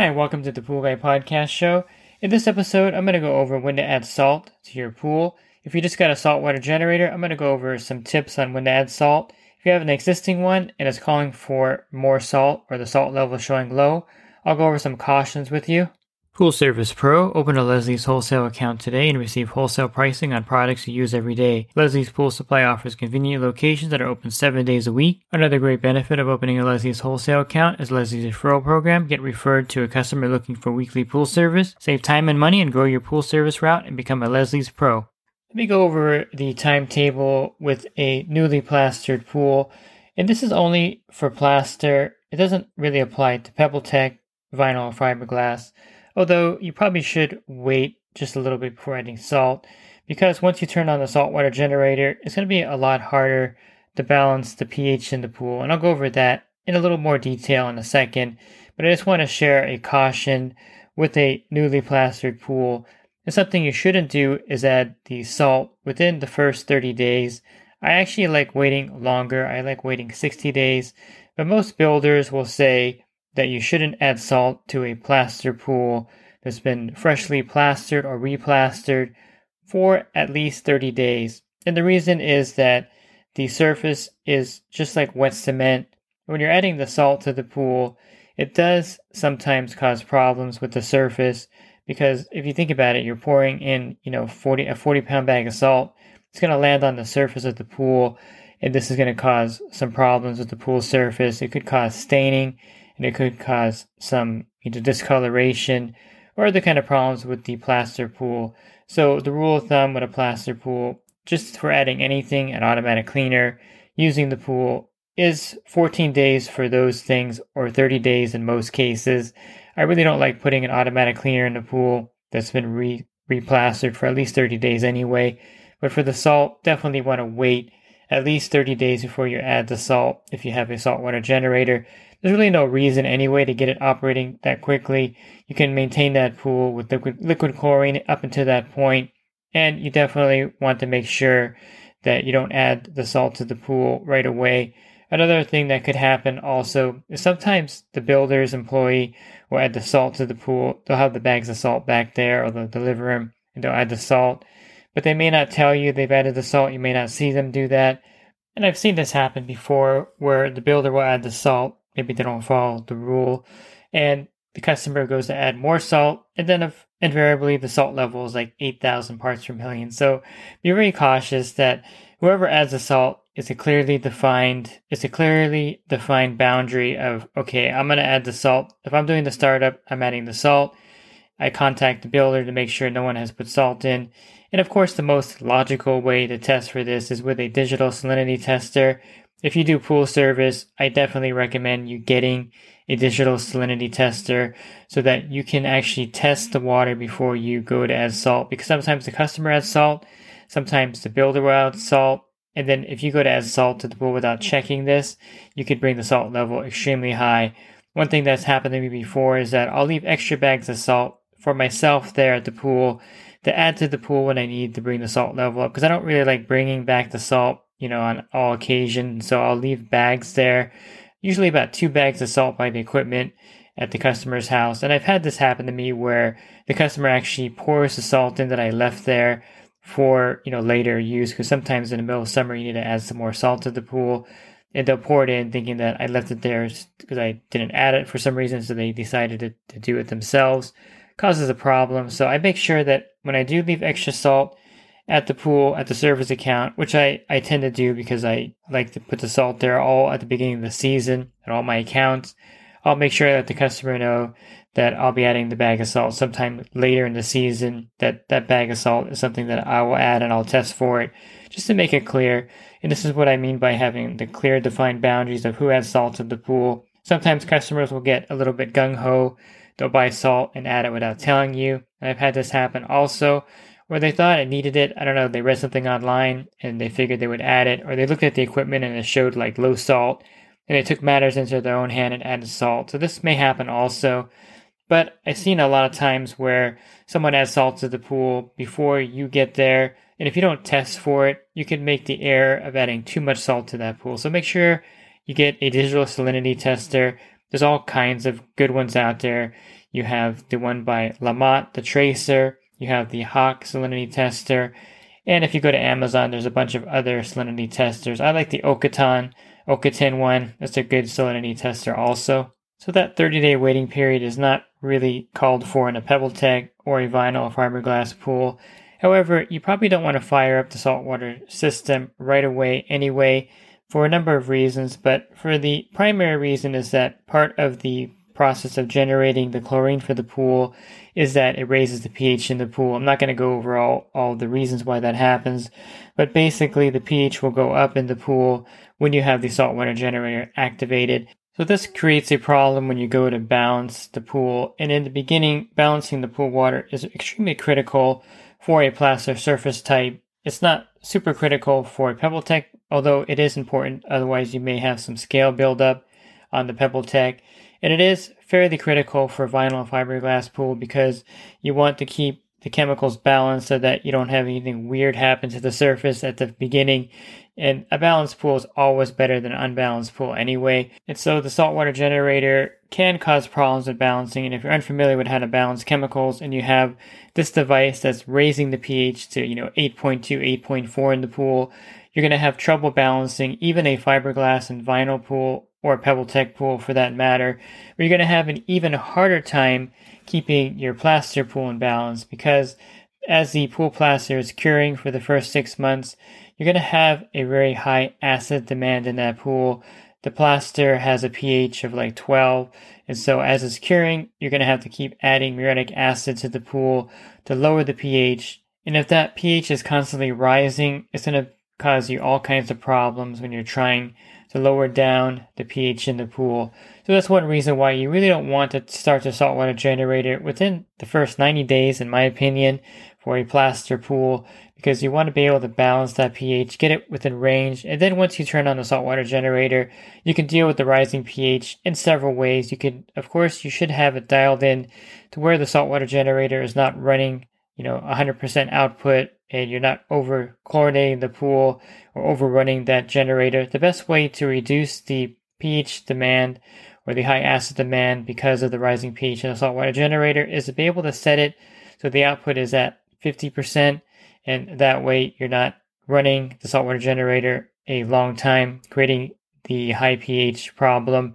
Hi, welcome to the Pool Guy Podcast Show. In this episode, I'm going to go over when to add salt to your pool. If you just got a saltwater generator, I'm going to go over some tips on when to add salt. If you have an existing one and it's calling for more salt or the salt level is showing low, I'll go over some cautions with you. Pool Service Pro. Open a Leslie's wholesale account today and receive wholesale pricing on products you use every day. Leslie's Pool Supply offers convenient locations that are open seven days a week. Another great benefit of opening a Leslie's wholesale account is Leslie's referral program. Get referred to a customer looking for weekly pool service. Save time and money and grow your pool service route and become a Leslie's Pro. Let me go over the timetable with a newly plastered pool. And this is only for plaster. It doesn't really apply to PebbleTec, vinyl, or fiberglass. Although you probably should wait just a little bit before adding salt because once you turn on the saltwater generator, it's going to be a lot harder to balance the pH in the pool. And I'll go over that in a little more detail in a second. But I just want to share a caution with a newly plastered pool and something you shouldn't do is add the salt within the first 30 days. I actually like waiting longer. I like waiting 60 days, but most builders will say that you shouldn't add salt to a plaster pool that's been freshly plastered or replastered for at least 30 days. And the reason is that the surface is just like wet cement. When you're adding the salt to the pool, it does sometimes cause problems with the surface because if you think about it, you're pouring in, you know, 40 a 40 pound bag of salt. It's going to land on the surface of the pool, and this is going to cause some problems with the pool surface. It could cause staining, and it could cause some discoloration or other kind of problems with the plaster pool. So the rule of thumb with a plaster pool, just for adding anything, an automatic cleaner, using the pool is 14 days for those things or 30 days in most cases. I really don't like putting an automatic cleaner in the pool that's been re replastered for at least 30 days anyway. But for the salt, definitely want to wait at least 30 days before you add the salt if you have a saltwater generator. There's really no reason anyway to get it operating that quickly. You can maintain that pool with liquid, liquid chlorine up until that point, and you definitely want to make sure that you don't add the salt to the pool right away. Another thing that could happen also is sometimes the builder's employee will add the salt to the pool. They'll have the bags of salt back there or they'll deliver them and they'll add the salt. But they may not tell you they've added the salt. You may not see them do that. And I've seen this happen before where the builder will add the salt. Maybe they don't follow the rule. And the customer goes to add more salt. And then of invariably the salt level is like 8,000 parts per million. So be very cautious that whoever adds the salt is a clearly defined it's a clearly defined boundary of okay i'm going to add the salt if i'm doing the startup i'm adding the salt i contact the builder to make sure no one has put salt in and of course the most logical way to test for this is with a digital salinity tester if you do pool service i definitely recommend you getting a digital salinity tester so that you can actually test the water before you go to add salt because sometimes the customer adds salt sometimes the builder will add salt and then if you go to add salt to the pool without checking this, you could bring the salt level extremely high. One thing that's happened to me before is that I'll leave extra bags of salt for myself there at the pool to add to the pool when I need to bring the salt level up because I don't really like bringing back the salt, you know, on all occasions. So I'll leave bags there, usually about two bags of salt by the equipment at the customer's house. And I've had this happen to me where the customer actually pours the salt in that I left there for you know later use because sometimes in the middle of summer you need to add some more salt to the pool and they'll pour it in thinking that I left it there because I didn't add it for some reason so they decided to, to do it themselves causes a problem so I make sure that when I do leave extra salt at the pool at the service account which I, I tend to do because I like to put the salt there all at the beginning of the season at all my accounts I'll make sure that the customer know that I'll be adding the bag of salt sometime later in the season. That that bag of salt is something that I will add and I'll test for it just to make it clear. And this is what I mean by having the clear defined boundaries of who adds salt to the pool. Sometimes customers will get a little bit gung ho. They'll buy salt and add it without telling you. And I've had this happen also where they thought it needed it. I don't know, they read something online and they figured they would add it, or they looked at the equipment and it showed like low salt, and they took matters into their own hand and added salt. So this may happen also. But I've seen a lot of times where someone adds salt to the pool before you get there, and if you don't test for it, you can make the error of adding too much salt to that pool. So make sure you get a digital salinity tester. There's all kinds of good ones out there. You have the one by Lamotte, the Tracer. You have the Hach salinity tester. And if you go to Amazon, there's a bunch of other salinity testers. I like the Okoton, Okotin one. That's a good salinity tester also. So that 30 day waiting period is not really called for in a PebbleTec or a vinyl fiberglass pool. However, you probably don't want to fire up the saltwater system right away anyway for a number of reasons, but for the primary reason is that part of the process of generating the chlorine for the pool is that it raises the pH in the pool. I'm not going to go over all, all the reasons why that happens, but basically the pH will go up in the pool when you have the saltwater generator activated. So this creates a problem when you go to balance the pool. And in the beginning, balancing the pool water is extremely critical for a plaster surface type. It's not super critical for a PebbleTec, although it is important. Otherwise, you may have some scale buildup on the PebbleTec. And it is fairly critical for vinyl fiberglass pool because you want to keep the chemicals balanced so that you don't have anything weird happen to the surface at the beginning. And a balanced pool is always better than an unbalanced pool anyway. And so the saltwater generator can cause problems with balancing. And if you're unfamiliar with how to balance chemicals and you have this device that's raising the pH to, you know, 8.2, 8.4 in the pool, you're going to have trouble balancing even a fiberglass and vinyl pool or a PebbleTec pool for that matter, where you're going to have an even harder time keeping your plaster pool in balance because as the pool plaster is curing for the first six months, you're going to have a very high acid demand in that pool. The plaster has a pH of like 12, and so as it's curing, you're going to have to keep adding muriatic acid to the pool to lower the pH. And if that pH is constantly rising, it's going to cause you all kinds of problems when you're trying to lower down the pH in the pool. So that's one reason why you really don't want to start the saltwater generator within the first 90 days, in my opinion, for a plaster pool, because you want to be able to balance that pH, get it within range, and then once you turn on the saltwater generator, you can deal with the rising pH in several ways. You could, of course, you should have it dialed in to where the saltwater generator is not running, you know, 100% output and you're not over chlorinating the pool or overrunning that generator, the best way to reduce the pH demand or the high acid demand because of the rising pH in a saltwater generator is to be able to set it so the output is at 50%, and that way you're not running the saltwater generator a long time, creating the high pH problem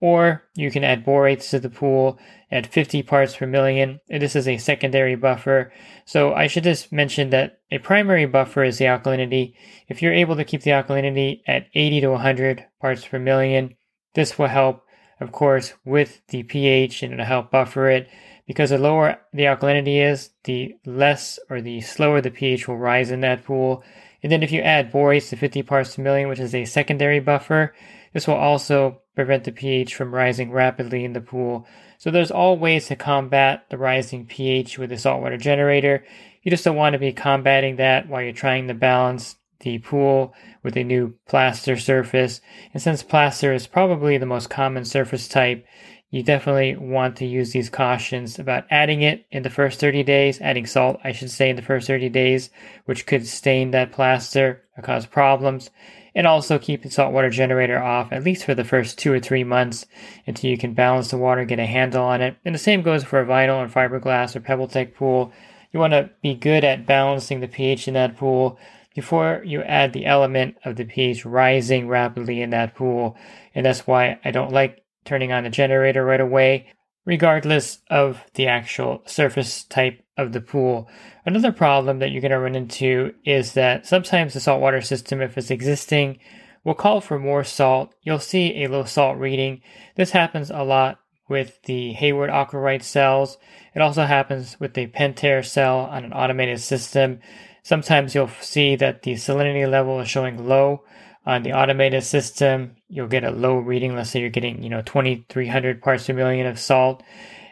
or you can add borates to the pool at 50 parts per million. This is a secondary buffer. So I should just mention that a primary buffer is the alkalinity. If you're able to keep the alkalinity at 80 to 100 parts per million, this will help, of course, with the pH and it'll help buffer it. Because the lower the alkalinity is, the less or the slower the pH will rise in that pool. And then if you add borates to 50 parts per million, which is a secondary buffer, this will also prevent the pH from rising rapidly in the pool. So there's all ways to combat the rising pH with a saltwater generator. You just don't want to be combating that while you're trying to balance the pool with a new plaster surface. And since plaster is probably the most common surface type, you definitely want to use these cautions about adding it in the first 30 days, adding salt, I should say, in the first 30 days, which could stain that plaster or cause problems and also keep the saltwater generator off at least for the first two or three months until you can balance the water, get a handle on it. And the same goes for a vinyl and fiberglass or PebbleTec pool. You want to be good at balancing the pH in that pool before you add the element of the pH rising rapidly in that pool. And that's why I don't like turning on the generator right away, regardless of the actual surface type of the pool. Another problem that you're going to run into is that sometimes the saltwater system, if it's existing, will call for more salt. You'll see a low salt reading. This happens a lot with the Hayward Aquarite cells. It also happens with the Pentair cell on an automated system. Sometimes you'll see that the salinity level is showing low on the automated system. You'll get a low reading. Let's say you're getting, you know, 2300 parts per million of salt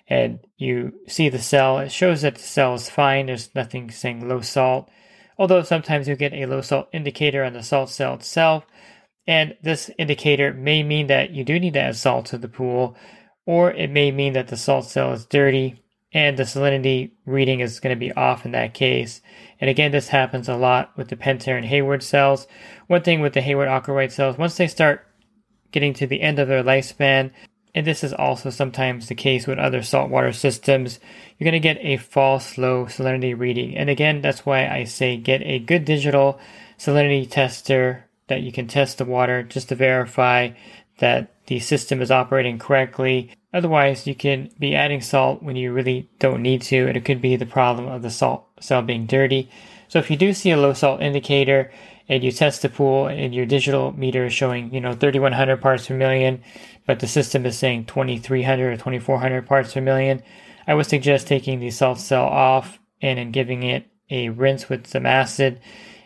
and you see the cell. It shows that the cell is fine. There's nothing saying low salt. Although sometimes you get a low salt indicator on the salt cell itself. And this indicator may mean that you do need to add salt to the pool, or it may mean that the salt cell is dirty and the salinity reading is going to be off in that case. And again, this happens a lot with the Pentair and Hayward cells. One thing with the Hayward Aquarite cells, once they start getting to the end of their lifespan, and this is also sometimes the case with other saltwater systems, you're going to get a false low salinity reading. And again, that's why I say get a good digital salinity tester that you can test the water just to verify that the system is operating correctly. Otherwise, you can be adding salt when you really don't need to, and it could be the problem of the salt cell being dirty. So if you do see a low salt indicator and you test the pool and your digital meter is showing, you know, 3100 parts per million, but the system is saying 2300 or 2400 parts per million, I would suggest taking the salt cell off and then giving it a rinse with some acid.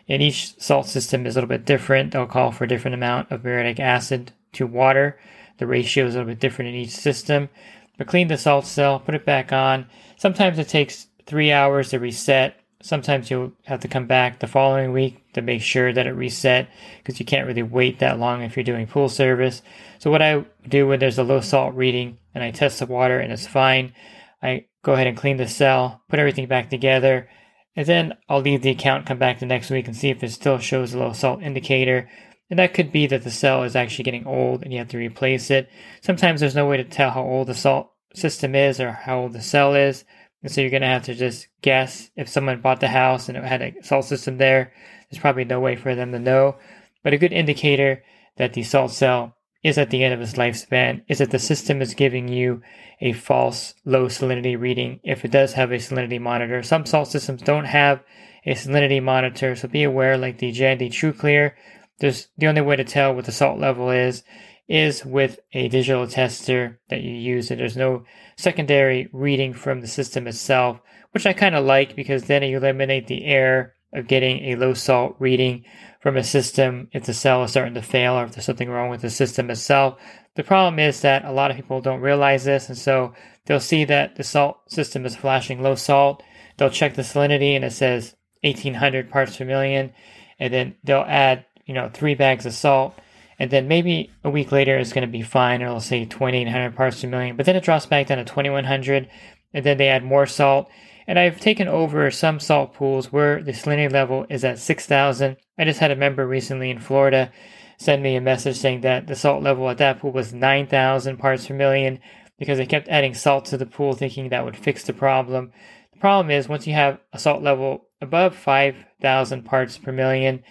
And each salt system is a little bit different. They'll call for a different amount of muriatic acid to water. The ratio is a little bit different in each system. But clean the salt cell, put it back on. Sometimes it takes three hours to reset. Sometimes you'll have to come back the following week to make sure that it reset because you can't really wait that long if you're doing pool service. So what I do when there's a low salt reading and I test the water and it's fine, I go ahead and clean the cell, put everything back together, and then I'll leave the account, come back the next week and see if it still shows a low salt indicator. And that could be that the cell is actually getting old and you have to replace it. Sometimes there's no way to tell how old the salt system is or how old the cell is. And so you're going to have to just guess if someone bought the house and it had a salt system there. There's probably no way for them to know. But a good indicator that the salt cell is at the end of its lifespan is that the system is giving you a false low salinity reading if it does have a salinity monitor. Some salt systems don't have a salinity monitor, so be aware like the Jandy TruClear there's the only way to tell what the salt level is is with a digital tester that you use and there's no secondary reading from the system itself which i kind of like because then you eliminate the error of getting a low salt reading from a system if the cell is starting to fail or if there's something wrong with the system itself. The problem is that a lot of people don't realize this and so they'll see that the salt system is flashing low salt. They'll check the salinity and it says 1800 parts per million and then they'll add you know, three bags of salt, and then maybe a week later it's going to be fine, it'll say 2,800 parts per million, but then it drops back down to 2,100, and then they add more salt. And I've taken over some salt pools where the salinity level is at 6,000. I just had a member recently in Florida send me a message saying that the salt level at that pool was 9,000 parts per million because they kept adding salt to the pool thinking that would fix the problem. The problem is once you have a salt level above 5,000 parts per million,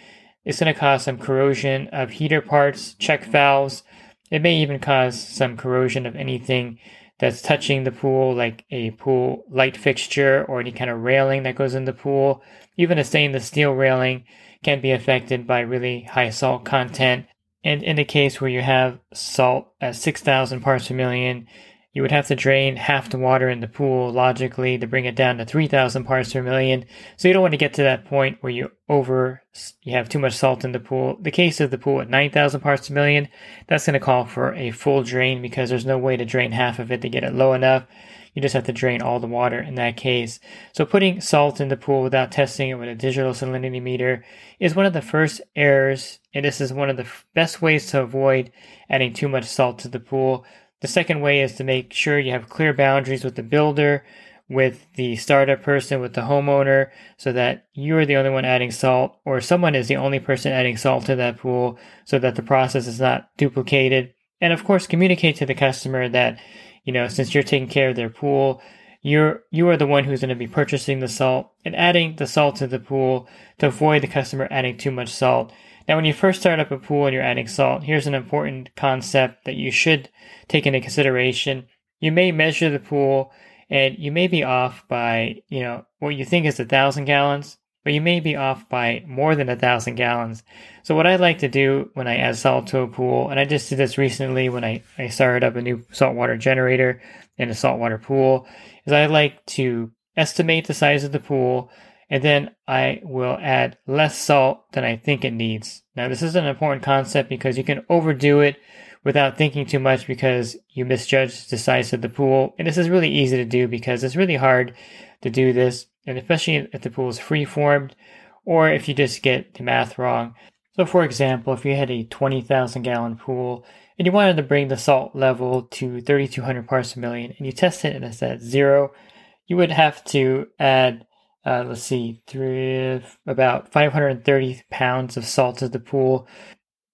it's going to cause some corrosion of heater parts, check valves. It may even cause some corrosion of anything that's touching the pool, like a pool light fixture or any kind of railing that goes in the pool. Even a stainless steel railing can be affected by really high salt content. And in the case where you have salt at 6,000 parts per million, you would have to drain half the water in the pool logically to bring it down to 3,000 parts per million. So you don't want to get to that point where you over, you have too much salt in the pool. The case of the pool at 9,000 parts per million, that's going to call for a full drain because there's no way to drain half of it to get it low enough. You just have to drain all the water in that case. So putting salt in the pool without testing it with a digital salinity meter is one of the first errors, and this is one of the best ways to avoid adding too much salt to the pool. The second way is to make sure you have clear boundaries with the builder, with the startup person, with the homeowner, so that you're the only one adding salt, or someone is the only person adding salt to that pool, so that the process is not duplicated. And of course, communicate to the customer that, you know, since you're taking care of their pool, you're you are the one who's going to be purchasing the salt and adding the salt to the pool to avoid the customer adding too much salt. Now, when you first start up a pool and you're adding salt, here's an important concept that you should take into consideration. You may measure the pool and you may be off by, you know, what you think is a thousand gallons. but you may be off by more than a thousand gallons. So what I like to do when I add salt to a pool, and I just did this recently when I, I started up a new saltwater generator in a saltwater pool, is I like to estimate the size of the pool and then I will add less salt than I think it needs. Now this is an important concept because you can overdo it without thinking too much because you misjudge the size of the pool. And this is really easy to do because it's really hard to do this, and especially if the pool is free formed or if you just get the math wrong. So, for example, if you had a 20,000 gallon pool and you wanted to bring the salt level to 3,200 parts per million and you test it and it's at zero, you would have to add, uh, let's see, three, about 530 pounds of salt to the pool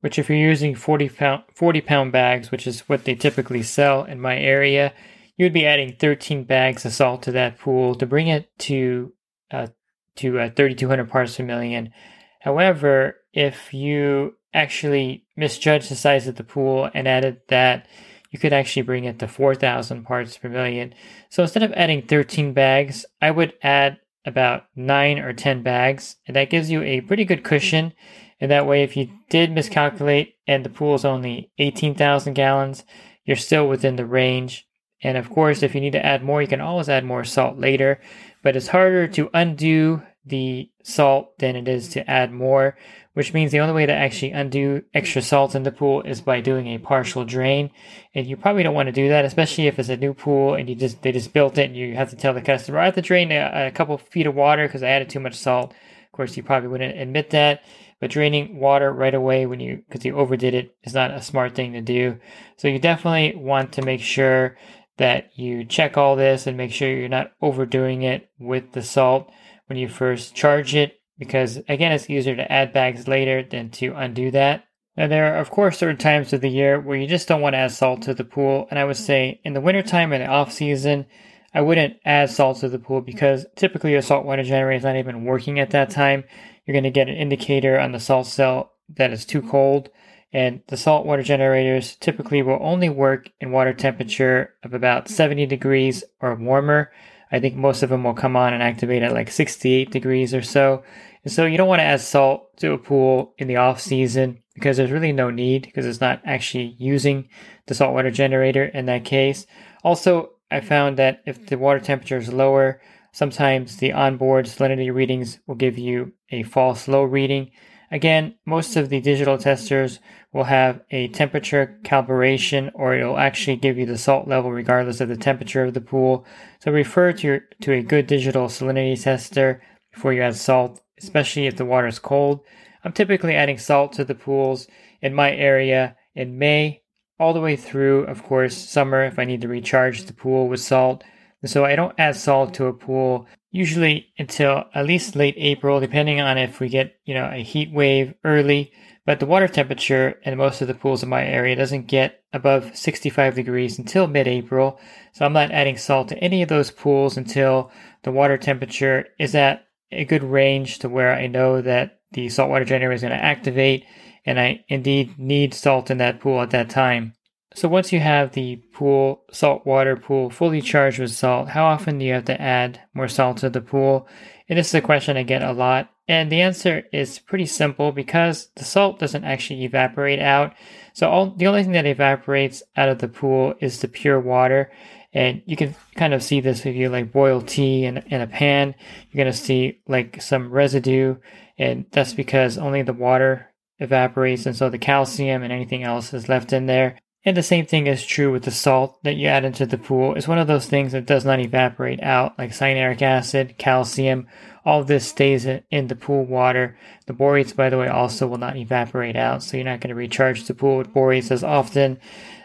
which if you're using 40 pound, 40 pound bags, which is what they typically sell in my area, you would be adding 13 bags of salt to that pool to bring it to uh, to uh, 3,200 parts per million. However, if you actually misjudge the size of the pool and added that, you could actually bring it to 4,000 parts per million. So instead of adding 13 bags, I would add about 9 or 10 bags, and that gives you a pretty good cushion and that way, if you did miscalculate and the pool is only 18,000 gallons, you're still within the range. And of course, if you need to add more, you can always add more salt later. But it's harder to undo the salt than it is to add more, which means the only way to actually undo extra salt in the pool is by doing a partial drain. And you probably don't want to do that, especially if it's a new pool and you just they just built it and you have to tell the customer, I have to drain a, a couple feet of water because I added too much salt. Of course, you probably wouldn't admit that. But draining water right away when you, because you overdid it, is not a smart thing to do. So you definitely want to make sure that you check all this and make sure you're not overdoing it with the salt when you first charge it. Because again, it's easier to add bags later than to undo that. Now, there are, of course, certain times of the year where you just don't want to add salt to the pool. And I would say in the wintertime or the off season, I wouldn't add salt to the pool because typically your saltwater generator is not even working at that time you're going to get an indicator on the salt cell that it's too cold. And the saltwater generators typically will only work in water temperature of about 70 degrees or warmer. I think most of them will come on and activate at like 68 degrees or so. And so you don't want to add salt to a pool in the off season because there's really no need because it's not actually using the saltwater generator in that case. Also, I found that if the water temperature is lower, Sometimes the onboard salinity readings will give you a false low reading. Again, most of the digital testers will have a temperature calibration or it'll actually give you the salt level regardless of the temperature of the pool. So refer to, your, to a good digital salinity tester before you add salt, especially if the water is cold. I'm typically adding salt to the pools in my area in May all the way through, of course, summer if I need to recharge the pool with salt. So I don't add salt to a pool usually until at least late April, depending on if we get, you know, a heat wave early. But the water temperature in most of the pools in my area doesn't get above 65 degrees until mid-April. So I'm not adding salt to any of those pools until the water temperature is at a good range to where I know that the saltwater generator is going to activate and I indeed need salt in that pool at that time. So once you have the pool, saltwater pool fully charged with salt, how often do you have to add more salt to the pool? And this is a question I get a lot. And the answer is pretty simple because the salt doesn't actually evaporate out. So all, the only thing that evaporates out of the pool is the pure water. And you can kind of see this if you like boil tea in, in a pan. You're going to see like some residue. And that's because only the water evaporates. And so the calcium and anything else is left in there. And the same thing is true with the salt that you add into the pool. It's one of those things that does not evaporate out, like cyanuric acid, calcium. All this stays in the pool water. The borates, by the way, also will not evaporate out, so you're not going to recharge the pool with borates as often.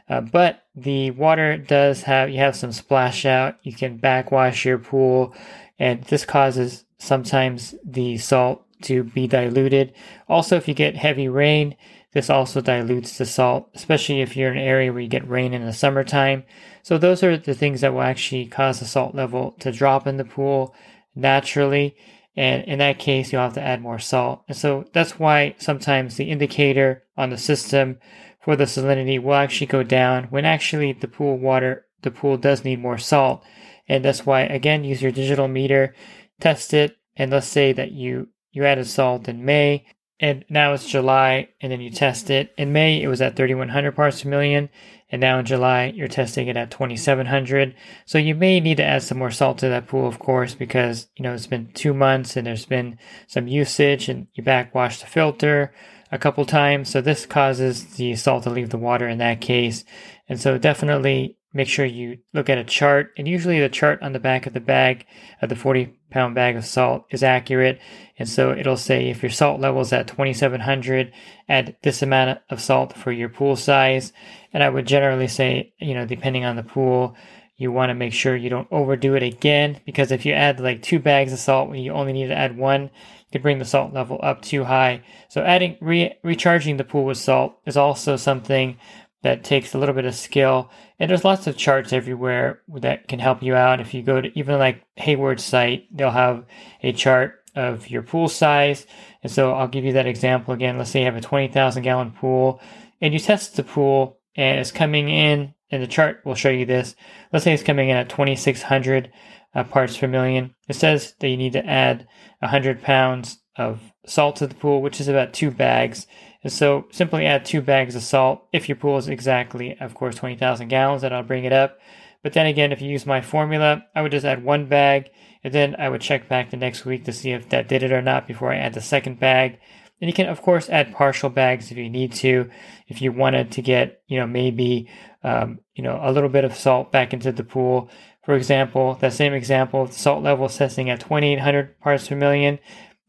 Uh, but the water does have, you have some splash out. You can backwash your pool, and this causes sometimes the salt to be diluted. Also, if you get heavy rain, this also dilutes the salt, especially if you're in an area where you get rain in the summertime. So those are the things that will actually cause the salt level to drop in the pool naturally. And in that case, you'll have to add more salt. And so that's why sometimes the indicator on the system for the salinity will actually go down when actually the pool water, the pool does need more salt. And that's why, again, use your digital meter, test it, and let's say that you you added salt in May, and now it's July, and then you test it. In May, it was at 3,100 parts per million, and now in July, you're testing it at 2,700. So you may need to add some more salt to that pool, of course, because you know it's been two months and there's been some usage, and you backwash the filter a couple times. So this causes the salt to leave the water in that case, and so definitely make sure you look at a chart. And usually, the chart on the back of the bag of the 40 pound bag of salt is accurate. And so it'll say if your salt level is at 2700, add this amount of salt for your pool size. And I would generally say, you know, depending on the pool, you want to make sure you don't overdo it again because if you add like two bags of salt when you only need to add one, could bring the salt level up too high. So adding re- recharging the pool with salt is also something that takes a little bit of skill. And there's lots of charts everywhere that can help you out. If you go to even like Hayward's site, they'll have a chart of your pool size. And so I'll give you that example again. Let's say you have a 20,000 gallon pool and you test the pool and it's coming in, and the chart will show you this. Let's say it's coming in at 2,600 uh, parts per million. It says that you need to add 100 pounds of salt to the pool, which is about two bags. And so simply add two bags of salt. If your pool is exactly, of course, 20,000 gallons, then I'll bring it up. But then again, if you use my formula, I would just add one bag and then I would check back the next week to see if that did it or not before I add the second bag. And you can, of course, add partial bags if you need to. If you wanted to get, you know, maybe, um, you know, a little bit of salt back into the pool. For example, that same example, the salt level is testing at 2,800 parts per million.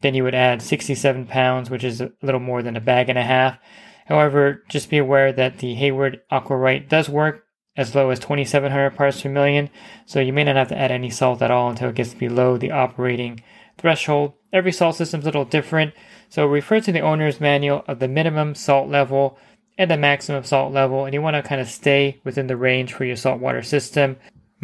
Then you would add 67 pounds, which is a little more than a bag and a half. However, just be aware that the Hayward Aquarite does work as low as 2700 parts per million, so you may not have to add any salt at all until it gets below the operating threshold. Every salt system is a little different, so refer to the owner's manual of the minimum salt level and the maximum salt level, and you want to kind of stay within the range for your saltwater system.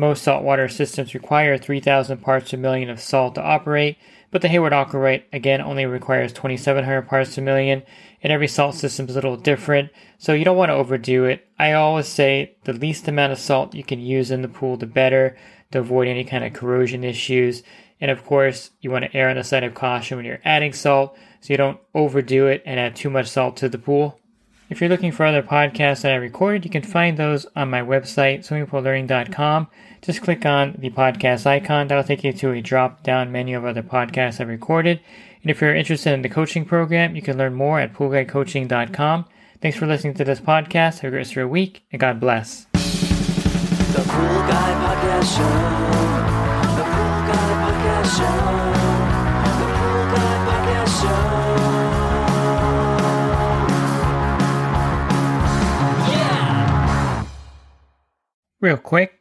Most saltwater systems require 3,000 parts per million of salt to operate, but the Hayward Aquarite, again, only requires 2,700 parts per million, and every salt system is a little different, so you don't want to overdo it. I always say the least amount of salt you can use in the pool, the better, to avoid any kind of corrosion issues. And of course, you want to err on the side of caution when you're adding salt, so you don't overdo it and add too much salt to the pool. If you're looking for other podcasts that I recorded, you can find those on my website, swimmingpoollearning.com. Just click on the podcast icon. That'll take you to a drop down menu of other podcasts I've recorded. And if you're interested in the coaching program, you can learn more at poolguidecoaching.com. Thanks for listening to this podcast. Have a great rest of your week, and God bless. The Pool Guy Podcast Show. The Pool Guy Podcast Show. The Pool Guy Podcast Show. Yeah! Real quick,